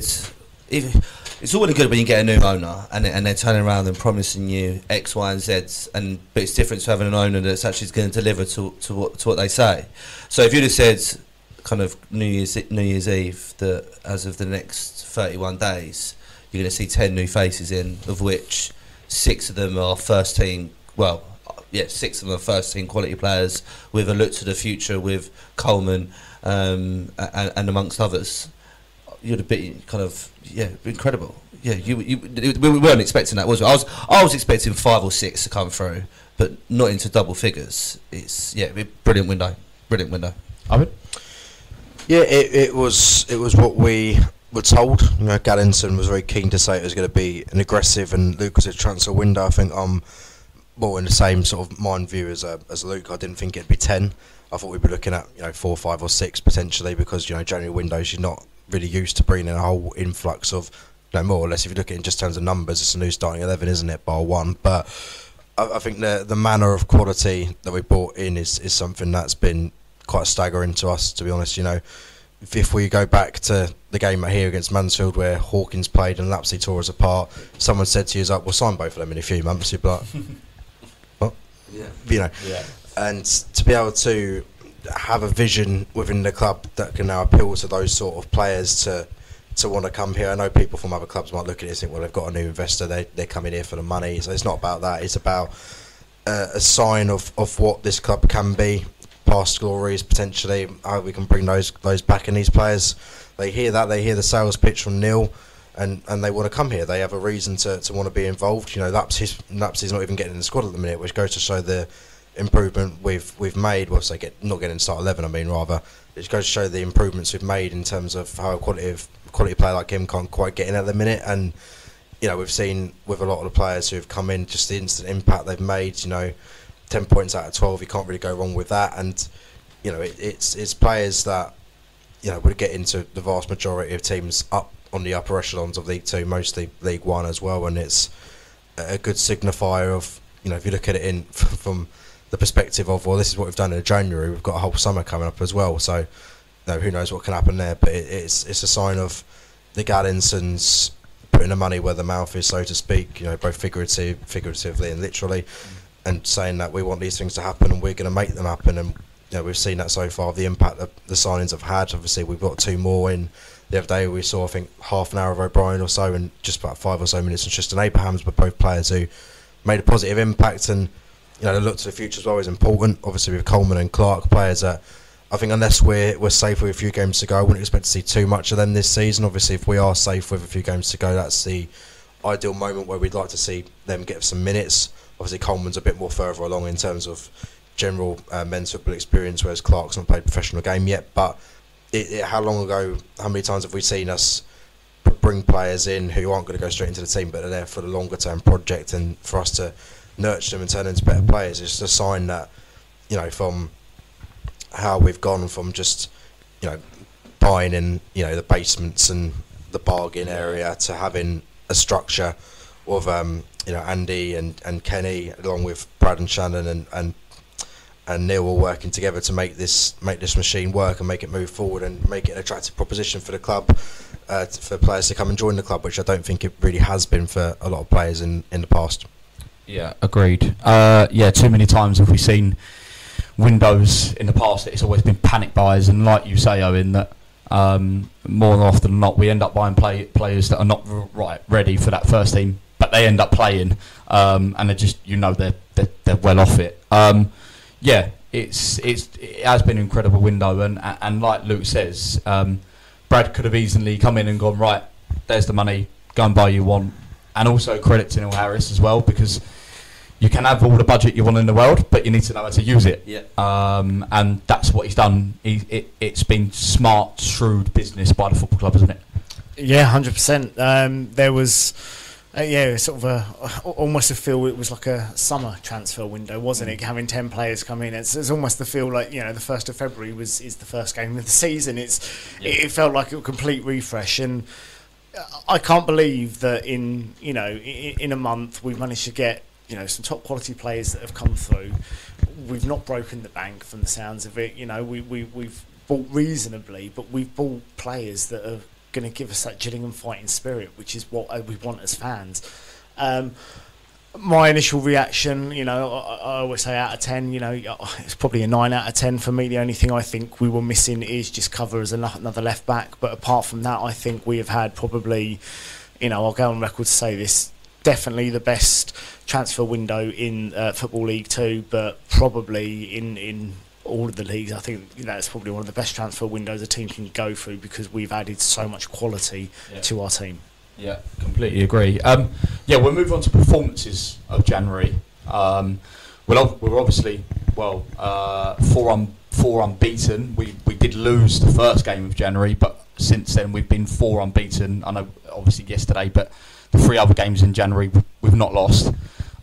if, it's all good when you get a new owner and and they're turning around and promising you X, Y, and Z, and but it's different to having an owner that's actually going to deliver to to what to what they say. So if you'd have said, kind of New Year's New Year's Eve, that as of the next thirty-one days, you're going to see ten new faces in, of which six of them are first team. Well, yeah, six of them are first team quality players with a look to the future with Coleman um, and, and amongst others. You'd have been kind of yeah incredible. Yeah, you, you we weren't expecting that, was we? I was I was expecting five or six to come through, but not into double figures. It's yeah, brilliant window, brilliant window. Owen? Yeah, it, it was it was what we were told. You know, Galinson was very keen to say it was going to be an aggressive and lucrative transfer window. I think I'm more in the same sort of mind view as uh, as Luke. I didn't think it'd be ten. I thought we'd be looking at you know four, five, or six potentially because you know January windows you're not really used to bringing in a whole influx of you no more or less. If you look at it in just terms of numbers, it's a new starting eleven, isn't it? Bar one, but I, I think the the manner of quality that we brought in is is something that's been quite staggering to us. To be honest, you know, if, if we go back to the game here against Mansfield where Hawkins played and Lapslie tore us apart, someone said to you, "Like, we'll sign both of them in a few months." You'd be like? Yeah. You know, Yeah. and to be able to have a vision within the club that can now appeal to those sort of players to to want to come here. I know people from other clubs might look at it and think, well, they've got a new investor, they they're coming here for the money. So it's not about that. It's about uh, a sign of, of what this club can be, past glories potentially. How we can bring those those back in these players. They hear that. They hear the sales pitch from Neil. And, and they want to come here. They have a reason to, to want to be involved. You know, Lapslie's, Lapslie's not even getting in the squad at the minute, which goes to show the improvement we've we've made. Well, say get not getting in start eleven. I mean, rather, it goes to show the improvements we've made in terms of how a quality of quality player like him can't quite get in at the minute. And you know, we've seen with a lot of the players who've come in, just the instant impact they've made. You know, ten points out of twelve, you can't really go wrong with that. And you know, it, it's it's players that you know would get into the vast majority of teams up on the upper echelons of League Two, mostly League One as well. And it's a good signifier of you know, if you look at it in from the perspective of well, this is what we've done in January. We've got a whole summer coming up as well, so you know, who knows what can happen there. But it, it's it's a sign of the Galinsons putting the money where the mouth is, so to speak. You know, both figurative, figuratively and literally, and saying that we want these things to happen and we're going to make them happen. And know, we've seen that so far. The impact that the signings have had. Obviously, we've got two more in. The other day we saw, I think, half an hour of O'Brien or so, and just about five or so minutes of Tristan Abrahams, but both players who made a positive impact and you know the look to the future as well is important. Obviously with Coleman and Clark, players that I think unless we're we're safe with a few games to go, I wouldn't expect to see too much of them this season. Obviously, if we are safe with a few games to go, that's the ideal moment where we'd like to see them get some minutes. Obviously, Coleman's a bit more further along in terms of general uh, men's football experience, whereas Clark's not played a professional game yet. But it, it, how long ago, how many times have we seen us bring players in who aren't going to go straight into the team, but are there for the longer term project, and for us to nurture them and turn them into better players? It's just a sign that you know from how we've gone from just you know buying in you know the basements and the bargain area to having a structure of um, you know Andy and, and Kenny along with Brad and Shannon and, and and Neil all working together to make this make this machine work and make it move forward and make it an attractive proposition for the club uh, for players to come and join the club, which I don't think it really has been for a lot of players in, in the past. Yeah, agreed. Uh, yeah, too many times have we seen windows in the past that it's always been panic buys, and like you say, Owen, that um, more often than not, we end up buying play, players that are not r- right ready for that first team, but they end up playing, um, and they're just you know they're they're, they're well off it. Um, yeah, it's it's it has been an incredible window, and and like Luke says, um, Brad could have easily come in and gone right. There's the money. Go and buy you one, and also credit to Neil Harris as well because you can have all the budget you want in the world, but you need to know how to use it. Yeah. Um, and that's what he's done. He, it, it's been smart, shrewd business by the football club, isn't it? Yeah, hundred percent. Um, there was, uh, yeah, sort of a almost a feel. It was like a summer transfer window, wasn't it? Having ten players come in, it's, it's almost the feel like you know the first of February was is the first game of the season. It's Yeah. it, it felt like a complete refresh, and I can't believe that in you know in, in a month we've managed to get you know some top quality players that have come through. We've not broken the bank from the sounds of it. You know we we we've bought reasonably, but we've bought players that are going to give us that Gillingham fighting spirit, which is what uh, we want as fans. Um, my initial reaction, you know, I, I always say out of 10, you know, it's probably a 9 out of 10 for me. The only thing I think we were missing is just cover as another left back. But apart from that, I think we have had probably, you know, I'll go on record to say this, definitely the best transfer window in uh, Football League 2, but probably in, in all of the leagues. I think that's probably one of the best transfer windows a team can go through because we've added so much quality Yeah. to our team. Yeah, completely agree. Um, yeah, we'll move on to performances of January. Um, well, ob- we're obviously well uh, four un- four unbeaten. We we did lose the first game of January, but since then we've been four unbeaten. I know obviously yesterday, but the three other games in January we've, we've not lost.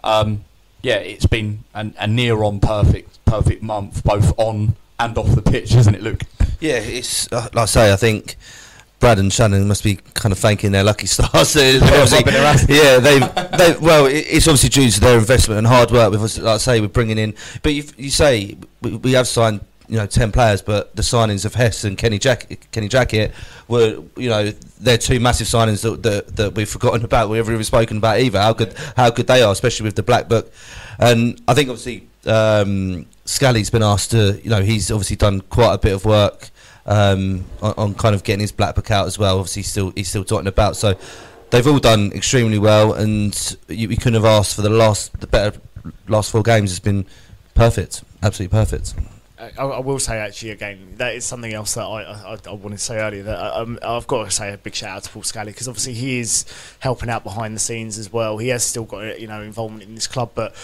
Um, yeah, it's been an, a near on perfect perfect month, both on and off the pitch, isn't it, Luke? Yeah, it's uh, like I say. I think Brad and Shannon must be kind of thanking their lucky stars. They've Yeah, obviously- wiping their ass. yeah, they've, well, it- it's obviously due to their investment and hard work. With us, like I say, we're bringing in, but you, you say we, we have signed, you know, ten players, but the signings of Hess and Kenny Jack, Kenny Jackett were, you know, they're two massive signings that, that, that we've forgotten about. We haven't even spoken about either. How good, how good they are, especially with the black book. And I think obviously um, Scally's been asked to, you know, he's obviously done quite a bit of work um, on, on kind of getting his black book out as well. Obviously, he's still he's still dotting about. So they've all done extremely well, and you, we couldn't have asked for the last the better last four games. Has been perfect, absolutely perfect. I, I will say actually again that is something else that I, I, I wanted to say earlier that uh, um, I've got to say a big shout out to Paul Scally because obviously he is helping out behind the scenes as well. He has still got you know involvement in this club, but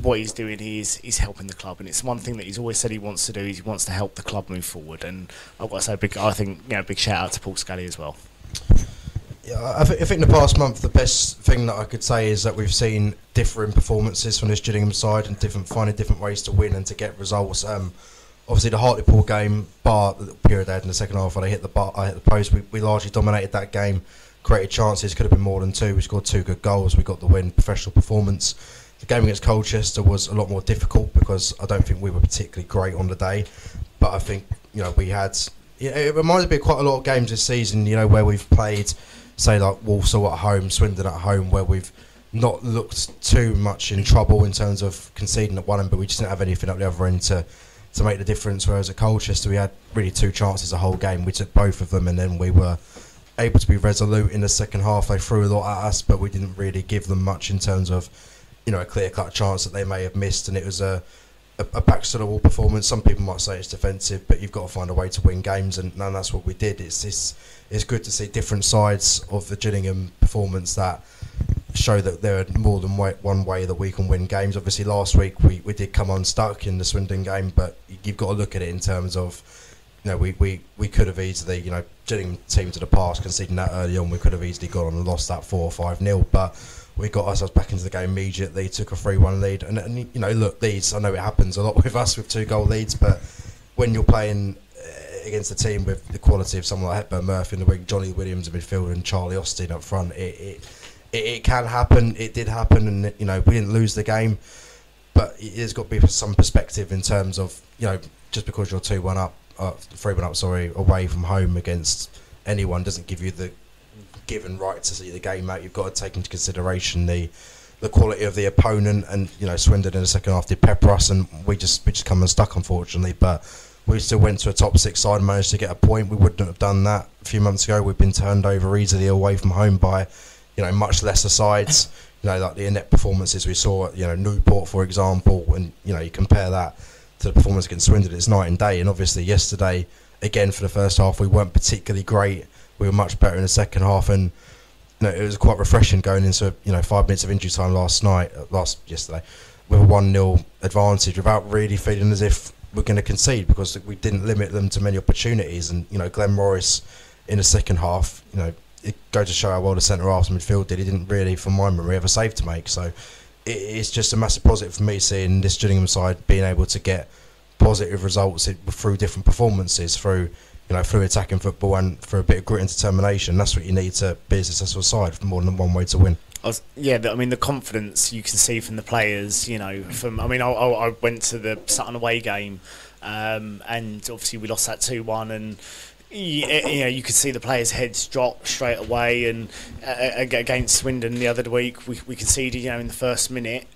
what he's doing he is he's helping the club, and it's one thing that he's always said he wants to do. is He wants to help the club move forward, and I've got to say big I think you know big shout out to Paul Scally as well. Yeah, I, th- I think in the past month the best thing that I could say is that we've seen differing performances from this Gillingham side and different finding different ways to win and to get results. Um, obviously the Hartlepool game, bar the period they had in the second half when they hit the bar, I hit the post. We, we largely dominated that game, created chances, could have been more than two. We scored two good goals. We got the win, professional performance. The game against Colchester was a lot more difficult because I don't think we were particularly great on the day, but I think you know we had. It reminds me of quite a lot of games this season. You know where we've played, say like Walsall at home, Swindon at home, where we've not looked too much in trouble in terms of conceding at one end, but we just didn't have anything up the other end to to make the difference. Whereas at Colchester, we had really two chances the whole game. We took both of them, and then we were able to be resolute in the second half. They threw a lot at us, but we didn't really give them much in terms of, you know, a clear cut chance that they may have missed. And it was a a, a back to the wall performance. Some people might say it's defensive, but you've got to find a way to win games, and, and that's what we did. It's it's it's good to see different sides of the Gillingham performance that show that there are more than one way that we can win games. Obviously, last week we, we did come unstuck in the Swindon game, but you've got to look at it in terms of, you know, we, we, we could have easily, you know, getting team to the past, conceding that early on, we could have easily gone and lost that 4 or 5 nil, but we got ourselves back into the game immediately, took a 3 1 lead. And, and, you know, look, these, I know it happens a lot with us with two goal leads, but when you're playing uh, against a team with the quality of someone like Hepburn Murphy in the wing, Johnny Williams in midfield, and Charlie Austin up front, it, it it, it can happen. It did happen, and you know we didn't lose the game, but it has got to be some perspective in terms of you know just because you're two one up, uh, three one up, sorry, away from home against anyone doesn't give you the given right to see the game out. You've got to take into consideration the the quality of the opponent, and you know Swindon in the second half did pepper us, and we just we just come unstuck unfortunately, but. We still went to a top six side and managed to get a point. We wouldn't have done that a few months ago. We've been turned over easily away from home by you know, much lesser sides. You know, like the inept performances we saw at, you know, Newport, for example, and, you know, you compare that to the performance against Swindon, it's night and day. And obviously, yesterday, again, for the first half, we weren't particularly great. We were much better in the second half. And, you know, it was quite refreshing going into, you know, five minutes of injury time last night, uh, last, yesterday, with a 1 0 advantage without really feeling as if we're going to concede because we didn't limit them to many opportunities. And, you know, Glenn Morris in the second half, you know, it goes to show how well the centre and midfield did. He didn't really, from my memory, have a save to make. So it, it's just a massive positive for me seeing this Gillingham side being able to get positive results through different performances, through you know through attacking football and for a bit of grit and determination. That's what you need to be a successful side for more than one way to win. Yeah, I mean the confidence you can see from the players. You know, from I mean I, I, I went to the Sutton away game, um, and obviously we lost that two one, and y- eh, you know you could see the players' heads drop straight away. And uh, against Swindon the other week, we we conceded. You know, in the first minute,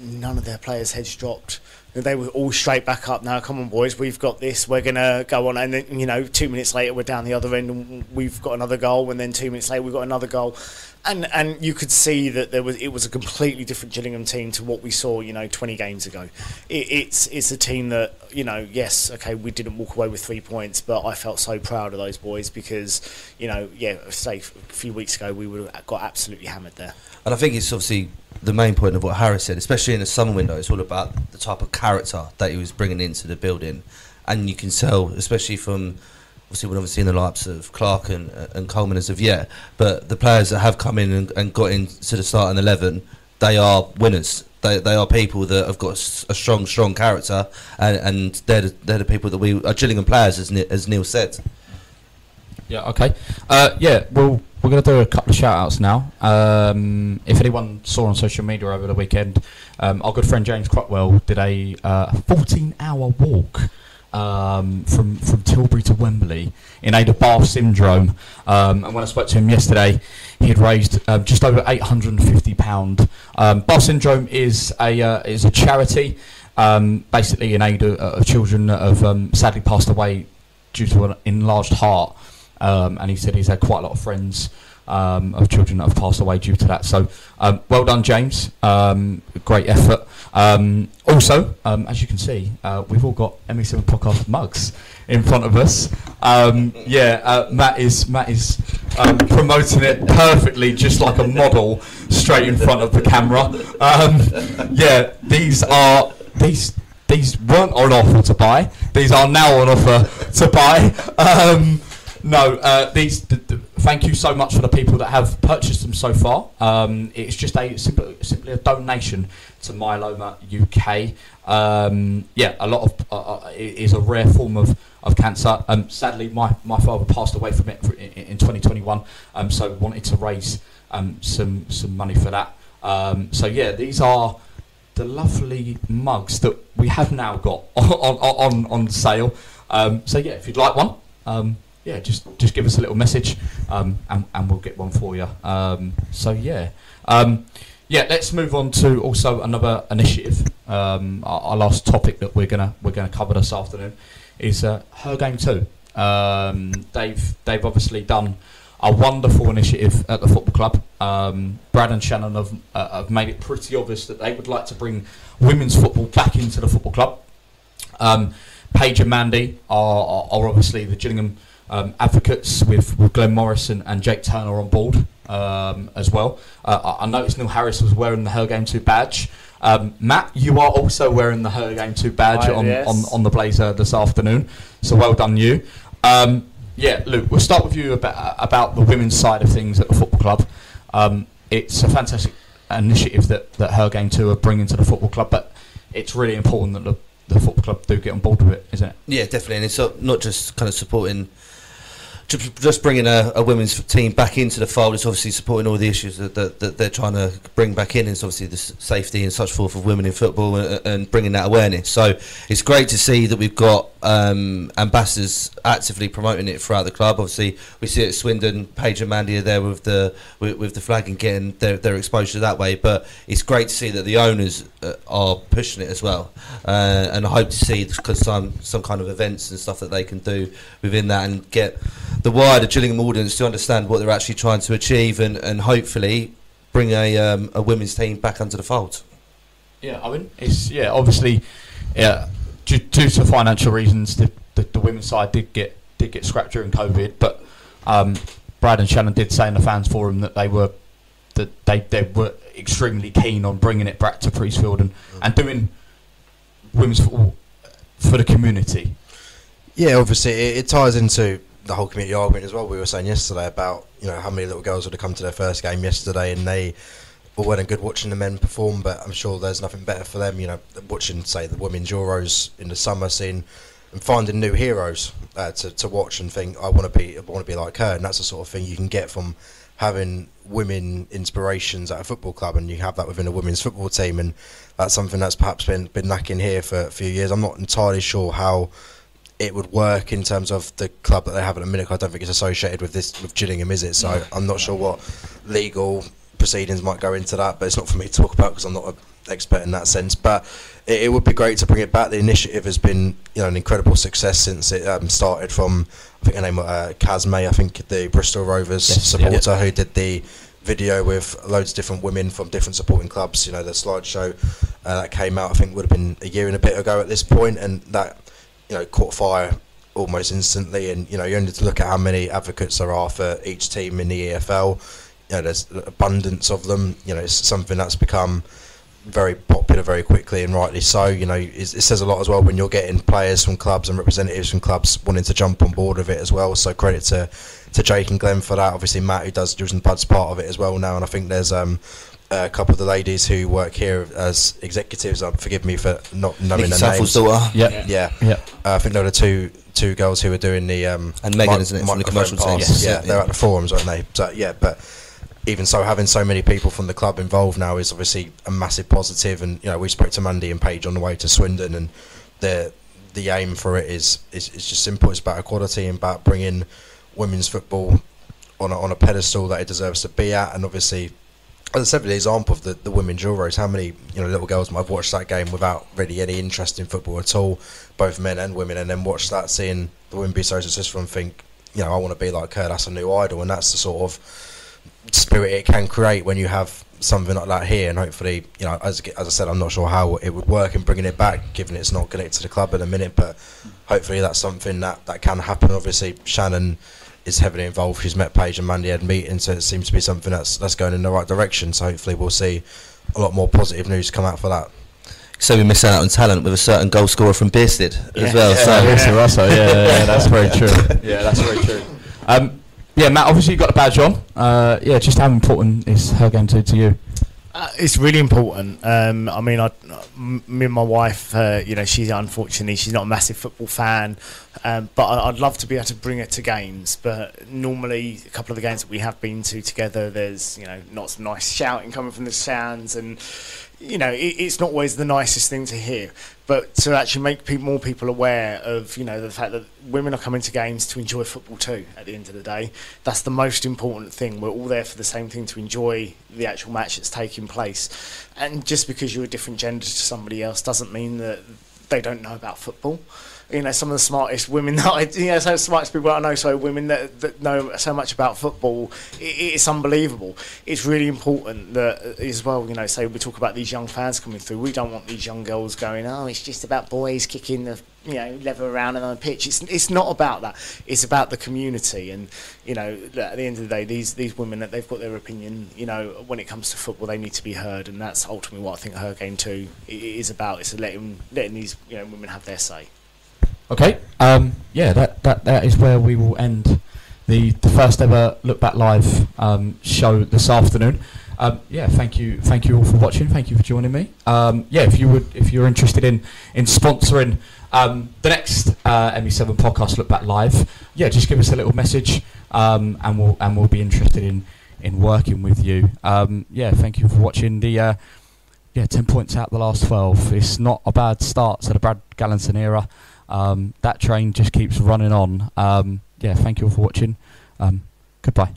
none of their players' heads dropped. They were all straight back up. Now, come on, boys, we've got this. We're gonna go on, and then you know, two minutes later, we're down the other end, and we've got another goal, and then two minutes later, we've got another goal, and and you could see that there was it was a completely different Gillingham team to what we saw, you know, 20 games ago. It, it's it's a team that you know, yes, okay, we didn't walk away with three points, but I felt so proud of those boys because, you know, yeah, say a few weeks ago we would have got absolutely hammered there. And I think it's obviously the main point of what Harris said, especially in the summer window. It's all about the type of character that he was bringing into the building, and you can tell, especially from obviously we've never seen the likes of Clark and, and Coleman as of yet, but the players that have come in and, and got into the starting eleven, they are winners. They, they are people that have got a strong, strong character, and, and they're the, they're the people that we are Gillingham players, as, Ni- as Neil said. Yeah, okay. Uh, yeah, well, we're going to do a couple of shout outs now. Um, if anyone saw on social media over the weekend, um, our good friend James Crotwell did a 14 uh, hour walk um, from, from Tilbury to Wembley in aid of Barth syndrome. Um, and when I spoke to him yesterday, he had raised um, just over £850. Um, Barth syndrome is a, uh, is a charity. basically, in aid of, of children that have sadly passed away due to an enlarged heart. Um, and he said he's had quite a lot of friends um, of children that have passed away due to that. So um, well done, James. Um, great effort. Um, also, um, as you can see, uh, we've all got ME7 podcast mugs in front of us. yeah, uh, Matt is Matt is promoting it perfectly, just like a model, straight in front of the camera. yeah, these are these these weren't on offer to buy. These are now on offer to buy. Um, no, uh, these. The, the, thank you so much for the people that have purchased them so far. Um, it's just a simply, simply a donation to Myeloma UK. Um, yeah, a lot of uh, uh, is a rare form of of cancer. Um, sadly, my, my father passed away from it in, in 2021. Um, so wanted to raise um, some some money for that. Um, so yeah, these are the lovely mugs that we have now got on on, on sale. Um, so yeah, if you'd like one, yeah, just just give us a little message, um, and and we'll get one for you. Um, so yeah, um, yeah. Let's move on to also another initiative. Um, our, our, last topic that we're gonna we're gonna cover this afternoon is uh, Her Game Too. Um, they've they've obviously done a wonderful initiative at the football club. Um, Brad and Shannon have, uh, have made it pretty obvious that they would like to bring women's football back into the football club. Um, Paige and Mandy are, are, are obviously the Gillingham um, advocates with, with Glenn Morrison and Jake Turner on board um, as well. Uh, I, noticed Neil Harris was wearing the Her Game Too badge. Um, Matt, you are also wearing the Her Game Too badge on, yes. on, on the blazer this afternoon, so well done you. Um, yeah, Luke, we'll start with you about, about the women's side of things at the football club. Um, it's a fantastic initiative that, that Her Game Too are bringing to the football club, but it's really important that the, the football club do get on board with it, isn't it? Yeah, definitely, and it's not just kind of supporting just bringing a, a, women's team back into the fold is obviously supporting all the issues that, that, that, they're trying to bring back in. It's obviously the safety and such forth of women in football and, and, bringing that awareness. So it's great to see that we've got um, ambassadors actively promoting it throughout the club. Obviously, we see at Swindon, Paige and Mandy are there with the with, with the flag and getting their, their exposure that way. But it's great to see that the owners uh, are pushing it as well, uh, and I hope to see some some kind of events and stuff that they can do within that and get the wider Gillingham audience to understand what they're actually trying to achieve and, and hopefully bring a um, a women's team back under the fold. Yeah, I mean, it's yeah, obviously, yeah, due, due to financial reasons, the, the, the women's side did get did get scrapped during COVID, but um, Brad and Shannon did say in the fans forum that they were that they, they were extremely keen on bringing it back to Priestfield and, and doing women's football for the community. Yeah, obviously it, it ties into the whole community argument as well. We were saying yesterday about you know how many little girls would have come to their first game yesterday, and they were well and good watching the men perform. But I'm sure there's nothing better for them. You know, watching say the women's Euros in the summer, seeing and finding new heroes uh, to to watch and think I want to be I want to be like her, and that's the sort of thing you can get from having women inspirations at a football club, and you have that within a women's football team, and that's something that's perhaps been been lacking here for a few years. I'm not entirely sure how it would work in terms of the club that they have at the minute. I don't think it's associated with this with Gillingham, is it? So I'm not sure what legal proceedings might go into that, but it's not for me to talk about because I'm not an expert in that sense. But it, it, would be great to bring it back. The initiative has been you know an incredible success since it um, started from I think her name uh, Caz May, I think the Bristol Rovers yes, supporter yeah. who did the video with loads of different women from different supporting clubs. You know, the slideshow uh, that came out, I think, would have been a year and a bit ago at this point, and that you know, caught fire almost instantly. And you know, you only need to look at how many advocates there are for each team in the EFL. You know, there's abundance of them. You know, it's something that's become very popular very quickly and rightly so. You know, it, says a lot as well when you're getting players from clubs and representatives from clubs wanting to jump on board with it as well. So credit to to Jake and Glenn for that. Obviously, Matt who does Jules and Bud's part of it as well now, and I think there's um, a couple of the ladies who work here as executives. Um, forgive me for not knowing Nicky their Safford's names. daughter. Yeah. Yeah, Yeah. uh, I think there were the two two girls who were doing the um, And Megan, mic- isn't it, from the commercial team? pass. Yes, Yeah, yeah, they're at the forums, aren't they? So yeah, but even so, having so many people from the club involved now is obviously a massive positive. And you know, we spoke to Mandy and Paige on the way to Swindon, and the the aim for it is is, is just simple. It's about equality and about bringing women's football on a, on a pedestal that it deserves to be at. And obviously, as I said, the example of the, the women's Euros, how many you know little girls might have watched that game without really any interest in football at all, both men and women, and then watch that, seeing the women be so successful, and think, you know, I want to be like her. That's a new idol, and that's the sort of spirit it can create when you have something like that here. And hopefully, you know, as as I said, I'm not sure how it would work in bringing it back, given it's not connected to the club at a minute, but hopefully that's something that that can happen. Obviously, Shannon is heavily involved. She's met Paige and Mandy had meetings, so it seems to be something that's that's going in the right direction. So hopefully we'll see a lot more positive news come out for that. So we miss out on talent with a certain goal scorer from Bearsted as well. Yeah. so Lucy Russell, yeah, yeah, yeah, that's very true. Yeah, that's very true. Um, yeah, Matt, obviously you've got the badge on. Uh, yeah, just how important is Her Game Too, to you? Uh, it's really important. Um, I mean, I, me and my wife, uh, you know, she's unfortunately she's not a massive football fan, um, but I, I'd love to be able to bring her to games. But normally, a couple of the games that we have been to together, there's you know not some nice shouting coming from the stands, and you know it, it's not always the nicest thing to hear. But to actually make more people aware of you know the fact that women are coming to games to enjoy football too. At the end of the day, that's the most important thing. We're all there for the same thing to enjoy the actual match that's taking place. And just because you're a different gender to somebody else doesn't mean that they don't know about football. You know, some of the smartest women that I, you know, some of the smartest people I know, so women that, that know so much about football, it, it's unbelievable. It's really important that uh, as well, you know, say we talk about these young fans coming through, we don't want these young girls going, oh, it's just about boys kicking the, you know, leather around on the pitch. It's, it's not about that. It's about the community. And, you know, at the end of the day, these, these women, that they've got their opinion, you know, when it comes to football, they need to be heard. And that's ultimately what I think her game too is about. It's letting, letting these, you know, women have their say. Okay. Um, yeah, that, that, that is where we will end the, the first ever Lookback Live um, show this afternoon. Um, yeah, thank you, thank you all for watching. Thank you for joining me. Um, yeah, if you would, if you're interested in in sponsoring um, the next uh, ME7 podcast Lookback Live, yeah, just give us a little message, um, and we'll and we'll be interested in in working with you. Um, yeah, thank you for watching the. Uh, yeah, ten points out the last twelve. It's not a bad start to the Brad Galinson era. Um, that train just keeps running on. Um, yeah, thank you all for watching. Um, goodbye.